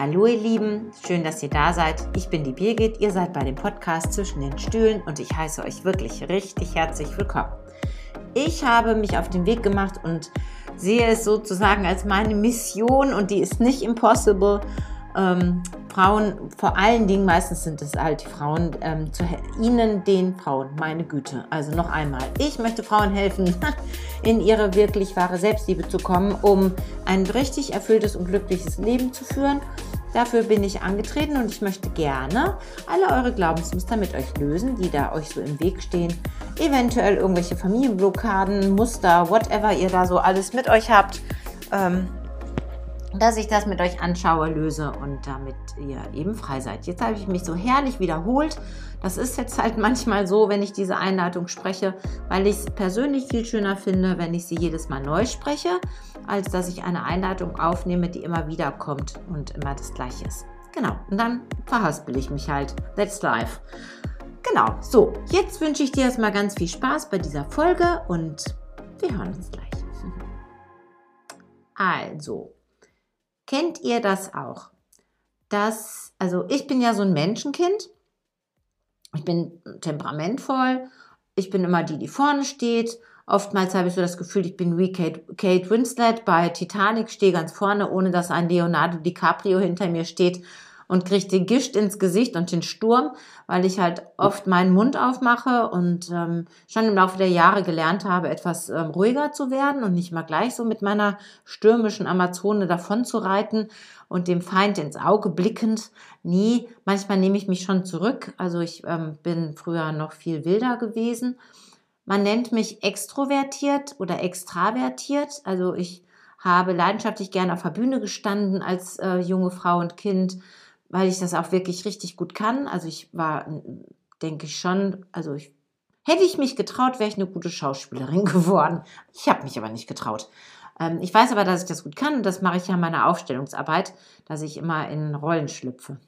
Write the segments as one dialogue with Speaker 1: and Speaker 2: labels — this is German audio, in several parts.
Speaker 1: Hallo ihr Lieben, schön, dass ihr da seid. Ich bin die Birgit, ihr seid bei dem Podcast zwischen den Stühlen und ich heiße euch wirklich richtig herzlich willkommen. Ich habe mich auf den Weg gemacht und sehe es sozusagen als meine Mission und die ist nicht impossible, ähm, Frauen, vor allen Dingen, meistens sind es halt Frauen, ähm, zu ihnen, den Frauen, meine Güte. Also noch einmal, ich möchte Frauen helfen, in ihre wirklich wahre Selbstliebe zu kommen, um ein richtig erfülltes und glückliches Leben zu führen. Dafür bin ich angetreten und ich möchte gerne alle eure Glaubensmuster mit euch lösen, die da euch so im Weg stehen. Eventuell irgendwelche Familienblockaden, Muster, whatever ihr da so alles mit euch habt. Ähm, dass ich das mit euch anschaue, löse und damit ihr eben frei seid. Jetzt habe ich mich so herrlich wiederholt. Das ist jetzt halt manchmal so, wenn ich diese Einleitung spreche, weil ich es persönlich viel schöner finde, wenn ich sie jedes Mal neu spreche, als dass ich eine Einleitung aufnehme, die immer wieder kommt und immer das gleiche ist. Genau, und dann verhaspel ich mich halt. That's life. Genau, so, jetzt wünsche ich dir erstmal ganz viel Spaß bei dieser Folge und wir hören uns gleich. Also, Kennt ihr das auch? Dass, also ich bin ja so ein Menschenkind. Ich bin temperamentvoll. Ich bin immer die, die vorne steht. Oftmals habe ich so das Gefühl, ich bin wie Kate, Kate Winslet bei Titanic, stehe ganz vorne, ohne dass ein Leonardo DiCaprio hinter mir steht und kriege den Gischt ins Gesicht und den Sturm, weil ich halt oft meinen Mund aufmache und ähm, schon im Laufe der Jahre gelernt habe, etwas ähm, ruhiger zu werden und nicht mal gleich so mit meiner stürmischen Amazone davon zu reiten und dem Feind ins Auge blickend. Nie, manchmal nehme ich mich schon zurück. Also ich ähm, bin früher noch viel wilder gewesen. Man nennt mich extrovertiert oder extravertiert. Also ich habe leidenschaftlich gerne auf der Bühne gestanden als äh, junge Frau und Kind weil ich das auch wirklich richtig gut kann. Also ich war, denke ich schon, also ich, hätte ich mich getraut, wäre ich eine gute Schauspielerin geworden. Ich habe mich aber nicht getraut. Ähm, ich weiß aber, dass ich das gut kann und das mache ich ja in meiner Aufstellungsarbeit, dass ich immer in Rollen schlüpfe.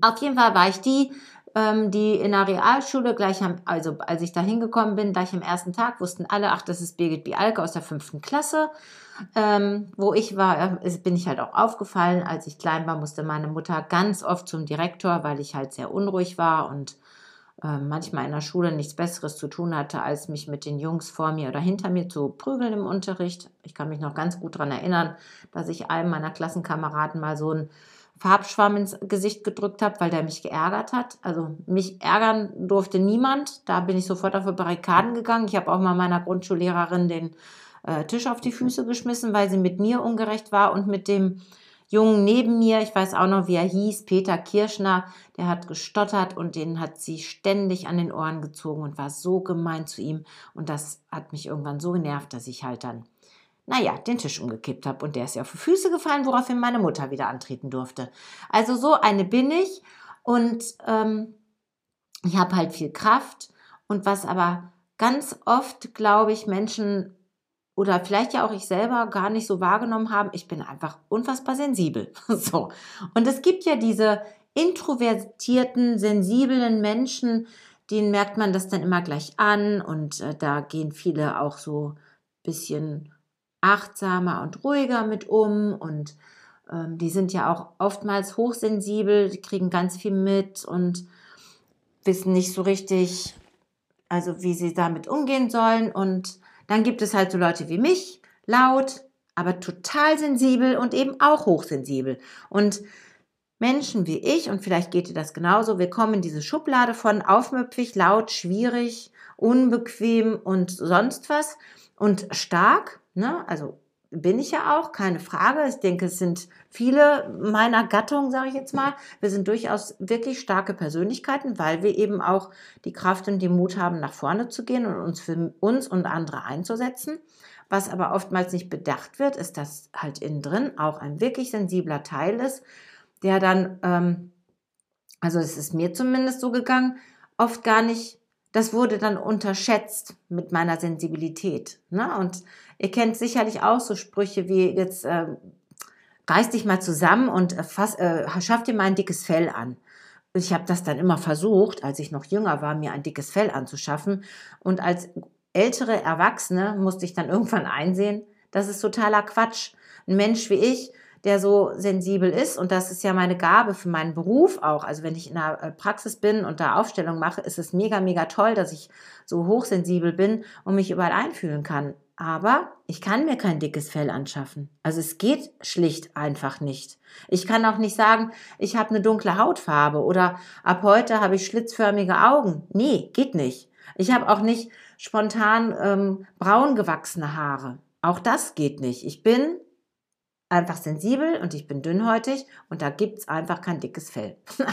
Speaker 1: Auf jeden Fall war ich die, ähm, die in der Realschule gleich am, also als ich da hingekommen bin, gleich am ersten Tag wussten alle, ach, das ist Birgit Bialke aus der fünften Klasse. Ähm, wo ich war, äh, bin ich halt auch aufgefallen. Als ich klein war, musste meine Mutter ganz oft zum Direktor, weil ich halt sehr unruhig war und äh, manchmal in der Schule nichts Besseres zu tun hatte, als mich mit den Jungs vor mir oder hinter mir zu prügeln im Unterricht. Ich kann mich noch ganz gut daran erinnern, dass ich einem meiner Klassenkameraden mal so ein Farbschwamm ins Gesicht gedrückt habe, weil der mich geärgert hat. Also mich ärgern durfte niemand. Da bin ich sofort auf die Barrikaden gegangen. Ich habe auch mal meiner Grundschullehrerin den äh, Tisch auf die Füße geschmissen, weil sie mit mir ungerecht war und mit dem Jungen neben mir, ich weiß auch noch, wie er hieß, Peter Kirschner, der hat gestottert und den hat sie ständig an den Ohren gezogen und war so gemein zu ihm. Und das hat mich irgendwann so genervt, dass ich halt dann naja, den Tisch umgekippt habe und der ist ja auf die Füße gefallen, woraufhin meine Mutter wieder antreten durfte. Also so eine bin ich und ähm, ich habe halt viel Kraft und was aber ganz oft, glaube ich, Menschen oder vielleicht ja auch ich selber gar nicht so wahrgenommen haben, ich bin einfach unfassbar sensibel. so. Und es gibt ja diese introvertierten, sensiblen Menschen, denen merkt man das dann immer gleich an und äh, da gehen viele auch so ein bisschen achtsamer und ruhiger mit um und ähm, die sind ja auch oftmals hochsensibel, die kriegen ganz viel mit und wissen nicht so richtig, also wie sie damit umgehen sollen. Und dann gibt es halt so Leute wie mich, laut, aber total sensibel und eben auch hochsensibel. Und Menschen wie ich, und vielleicht geht dir das genauso, wir kommen in diese Schublade von aufmüpfig, laut, schwierig, unbequem und sonst was und stark. Ne? Also bin ich ja auch, keine Frage. Ich denke, es sind viele meiner Gattung, sage ich jetzt mal. Wir sind durchaus wirklich starke Persönlichkeiten, weil wir eben auch die Kraft und den Mut haben, nach vorne zu gehen und uns für uns und andere einzusetzen. Was aber oftmals nicht bedacht wird, ist, dass halt innen drin auch ein wirklich sensibler Teil ist, der dann, ähm, also es ist mir zumindest so gegangen, oft gar nicht das wurde dann unterschätzt mit meiner Sensibilität. Ne? Und ihr kennt sicherlich auch so Sprüche wie jetzt äh, reiß dich mal zusammen und äh, fass, äh, schaff dir mal ein dickes Fell an. Ich habe das dann immer versucht, als ich noch jünger war, mir ein dickes Fell anzuschaffen. Und als ältere Erwachsene musste ich dann irgendwann einsehen, das ist totaler Quatsch. Ein Mensch wie ich, der so sensibel ist. Und das ist ja meine Gabe für meinen Beruf auch. Also wenn ich in der äh, Praxis bin und da Aufstellung mache, ist es mega, mega toll, dass ich so hochsensibel bin und mich überall einfühlen kann. Aber ich kann mir kein dickes Fell anschaffen. Also es geht schlicht einfach nicht. Ich kann auch nicht sagen, ich habe eine dunkle Hautfarbe oder ab heute habe ich schlitzförmige Augen. Nee, geht nicht. Ich habe auch nicht spontan ähm, braun gewachsene Haare. Auch das geht nicht. Ich bin einfach sensibel und ich bin dünnhäutig und da gibt es einfach kein dickes Fell.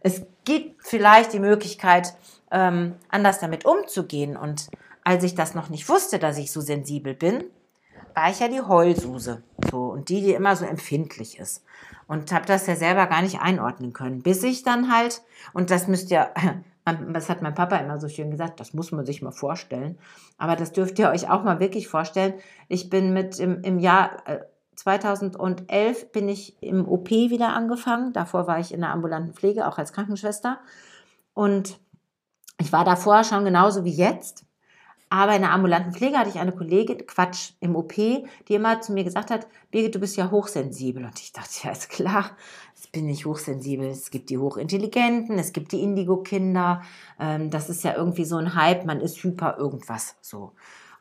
Speaker 1: es gibt vielleicht die Möglichkeit, ähm, anders damit umzugehen und als ich das noch nicht wusste, dass ich so sensibel bin, war ich ja die Heulsuse. So, und die, die immer so empfindlich ist. Und habe das ja selber gar nicht einordnen können. Bis ich dann halt, und das müsst ihr, das hat mein Papa immer so schön gesagt, das muss man sich mal vorstellen. Aber das dürft ihr euch auch mal wirklich vorstellen. Ich bin mit im, im Jahr 2011 äh, bin ich im OP wieder angefangen. Davor war ich in der ambulanten Pflege, auch als Krankenschwester. Und ich war davor schon genauso wie jetzt. Aber in der ambulanten Pflege hatte ich eine Kollegin, Quatsch, im OP, die immer zu mir gesagt hat, Birgit, du bist ja hochsensibel. Und ich dachte, ja, ist klar, ich bin nicht hochsensibel. Es gibt die Hochintelligenten, es gibt die Indigo-Kinder. Ähm, das ist ja irgendwie so ein Hype, man ist hyper irgendwas so.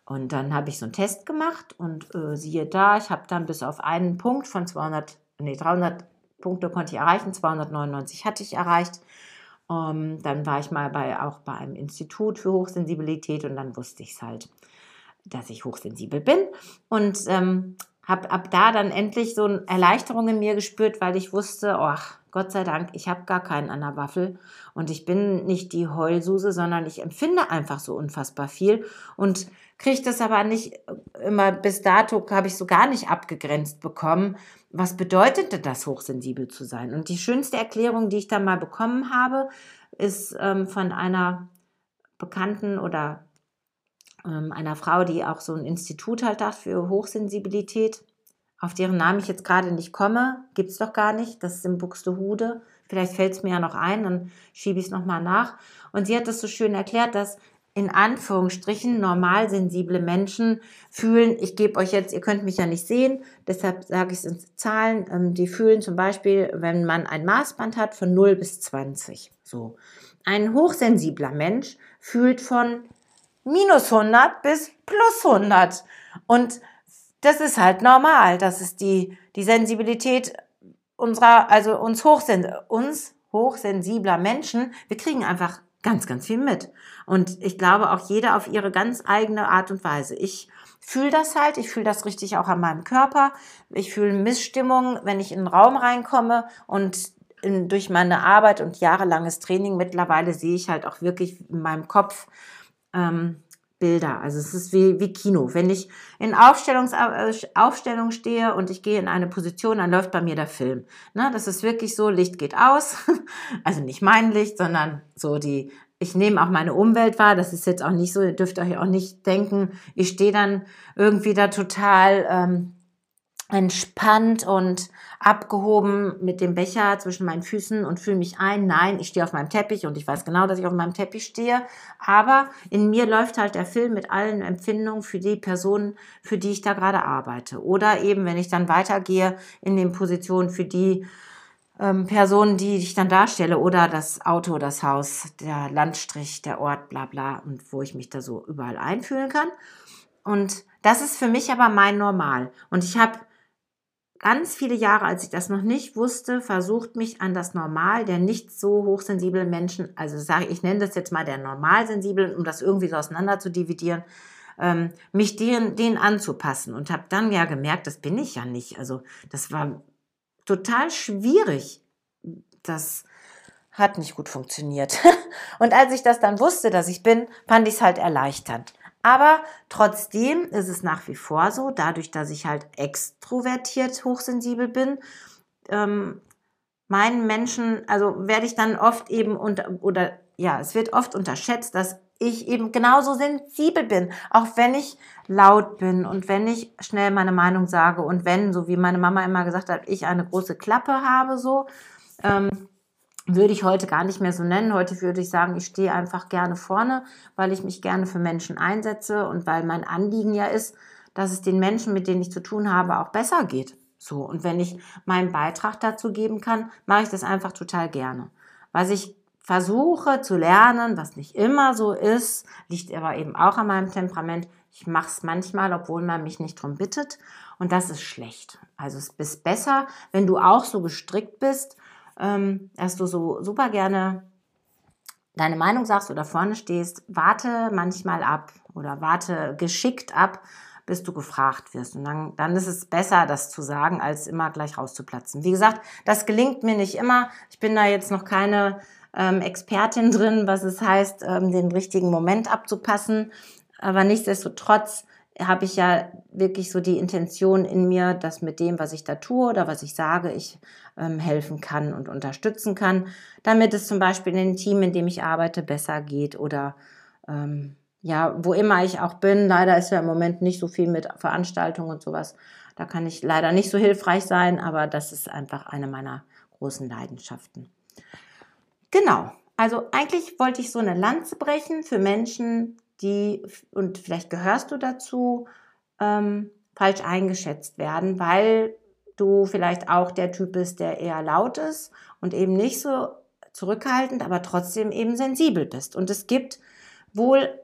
Speaker 1: Und dann habe ich so einen Test gemacht und äh, siehe da, ich habe dann bis auf einen Punkt von 200, nee, 300 Punkte konnte ich erreichen, 299 hatte ich erreicht. Ähm, dann war ich mal bei, auch bei einem Institut für Hochsensibilität und dann wusste ich es halt, dass ich hochsensibel bin. Und ähm, habe ab da dann endlich so eine Erleichterung in mir gespürt, weil ich wusste, ach, Gott sei Dank, ich habe gar keinen an der Waffel und ich bin nicht die Heulsuse, sondern ich empfinde einfach so unfassbar viel und kriege das aber nicht immer bis dato, habe ich so gar nicht abgegrenzt bekommen. Was bedeutete das, hochsensibel zu sein? Und die schönste Erklärung, die ich da mal bekommen habe, ist ähm, von einer Bekannten oder ähm, einer Frau, die auch so ein Institut halt hat für Hochsensibilität, auf deren Namen ich jetzt gerade nicht komme, gibt es doch gar nicht. Das ist in Buxtehude. Vielleicht fällt es mir ja noch ein, dann schiebe ich es nochmal nach. Und sie hat das so schön erklärt, dass in Anführungsstrichen normal sensible Menschen fühlen, ich gebe euch jetzt, ihr könnt mich ja nicht sehen, deshalb sage ich es in Zahlen, ähm, die fühlen zum Beispiel, wenn man ein Maßband hat von 0 bis 20. So. Ein hochsensibler Mensch fühlt von minus 100 bis plus 100. Und das ist halt normal. Das ist die, die Sensibilität unserer, also uns, hochsen uns hochsensibler Menschen. Wir kriegen einfach ganz, ganz viel mit. Und ich glaube auch jeder auf ihre ganz eigene Art und Weise. Ich fühle das halt, ich fühle das richtig auch an meinem Körper. Ich fühle Missstimmung, wenn ich in einen Raum reinkomme und in, durch meine Arbeit und jahrelanges Training mittlerweile sehe ich halt auch wirklich in meinem Kopf ähm, Bilder. Also es ist wie, wie Kino. Wenn ich in Aufstellungs, äh, Aufstellung stehe und ich gehe in eine Position, dann läuft bei mir der Film. Ne, das ist wirklich so, Licht geht aus. Also nicht mein Licht, sondern so die, ich nehme auch meine Umwelt wahr. Das ist jetzt auch nicht so, ihr dürft euch auch nicht denken, ich stehe dann irgendwie da total ähm, entspannt und abgehoben mit dem Becher zwischen meinen Füßen und fühle mich ein. Nein, ich stehe auf meinem Teppich und ich weiß genau, dass ich auf meinem Teppich stehe. Aber in mir läuft halt der Film mit allen Empfindungen für die Personen, für die ich da gerade arbeite. Oder eben, wenn ich dann weitergehe in den Positionen für die ähm, Personen, die ich dann darstelle. Oder das Auto, das Haus, der Landstrich, der Ort, bla bla. Und wo ich mich da so überall einfühlen kann. Und das ist für mich aber mein Normal. Und ich habe ganz viele Jahre, als ich das noch nicht wusste, versucht mich an das Normal der nicht so hochsensiblen Menschen, also sage ich nenne das jetzt mal der Normalsensiblen, um das irgendwie so auseinander zu dividieren, ähm, mich denen, denen anzupassen und habe dann ja gemerkt, das bin ich ja nicht. Also das war total schwierig. Das hat nicht gut funktioniert. und als ich das dann wusste, dass ich bin, fand ich es halt erleichternd. Aber trotzdem ist es nach wie vor so, dadurch, dass ich halt extrovertiert hochsensibel bin, ähm, meinen Menschen, also werde ich dann oft eben unter, oder ja, es wird oft unterschätzt, dass ich eben genauso sensibel bin, auch wenn ich laut bin und wenn ich schnell meine Meinung sage und wenn, so wie meine Mama immer gesagt hat, ich eine große Klappe habe, so, ähm, würde ich heute gar nicht mehr so nennen. Heute würde ich sagen, ich stehe einfach gerne vorne, weil ich mich gerne für Menschen einsetze und weil mein Anliegen ja ist, dass es den Menschen, mit denen ich zu tun habe, auch besser geht. So, und wenn ich meinen Beitrag dazu geben kann, mache ich das einfach total gerne. Was ich versuche zu lernen, was nicht immer so ist, liegt aber eben auch an meinem Temperament. Ich mache es manchmal, obwohl man mich nicht drum bittet. Und das ist schlecht. Also es ist besser, wenn du auch so gestrickt bist, dass du so super gerne deine Meinung sagst oder vorne stehst. Warte manchmal ab oder warte geschickt ab, bis du gefragt wirst. Und dann, dann ist es besser, das zu sagen, als immer gleich rauszuplatzen. Wie gesagt, das gelingt mir nicht immer. Ich bin da jetzt noch keine ähm, Expertin drin, was es heißt, ähm, den richtigen Moment abzupassen. Aber nichtsdestotrotz habe ich ja wirklich so die Intention in mir, dass mit dem, was ich da tue oder was ich sage, ich ähm, helfen kann und unterstützen kann, damit es zum Beispiel in dem Team, in dem ich arbeite, besser geht oder ähm, ja, wo immer ich auch bin. Leider ist ja im Moment nicht so viel mit Veranstaltungen und sowas. Da kann ich leider nicht so hilfreich sein, aber das ist einfach eine meiner großen Leidenschaften. Genau. Also eigentlich wollte ich so eine Lanze brechen für Menschen, die, und vielleicht gehörst du dazu, ähm, falsch eingeschätzt werden, weil du vielleicht auch der Typ bist, der eher laut ist und eben nicht so zurückhaltend, aber trotzdem eben sensibel bist. Und es gibt wohl,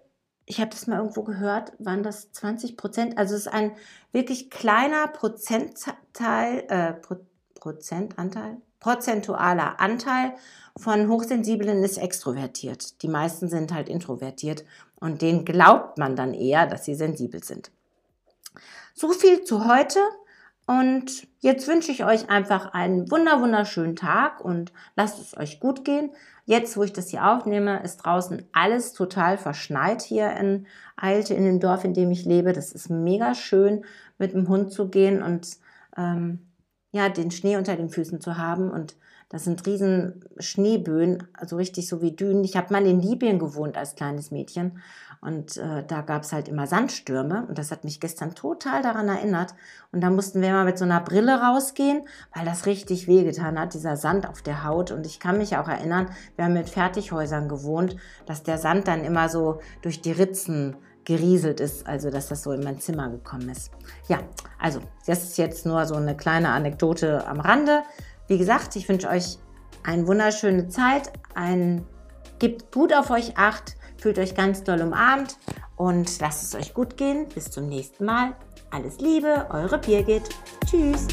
Speaker 1: ich habe das mal irgendwo gehört, waren das 20 Prozent, also es ist ein wirklich kleiner Prozentteil, äh, Pro Prozentanteil, prozentualer Anteil von Hochsensiblen ist extrovertiert. Die meisten sind halt introvertiert und denen glaubt man dann eher, dass sie sensibel sind. So viel zu heute. Und jetzt wünsche ich euch einfach einen wunder wunderschönen Tag und lasst es euch gut gehen. Jetzt, wo ich das hier aufnehme, ist draußen alles total verschneit hier in Eilte, in dem Dorf, in dem ich lebe. Das ist mega schön, mit dem Hund zu gehen und ähm, ja, den Schnee unter den Füßen zu haben und das sind riesen Schneeböen, also richtig so wie Dünen. Ich habe mal in Libyen gewohnt als kleines Mädchen und äh, da gab es halt immer Sandstürme und das hat mich gestern total daran erinnert. Und da mussten wir immer mit so einer Brille rausgehen, weil das richtig wehgetan hat, dieser Sand auf der Haut. Und ich kann mich auch erinnern, wir haben mit Fertighäusern gewohnt, dass der Sand dann immer so durch die Ritzen gerieselt ist, also dass das so in mein Zimmer gekommen ist. Ja, also das ist jetzt nur so eine kleine Anekdote am Rande. Wie gesagt, ich wünsche euch eine wunderschöne Zeit, ein, gebt gut auf euch acht, fühlt euch ganz doll umarmt und lasst es euch gut gehen. Bis zum nächsten Mal. Alles Liebe, eure Birgit. Tschüss.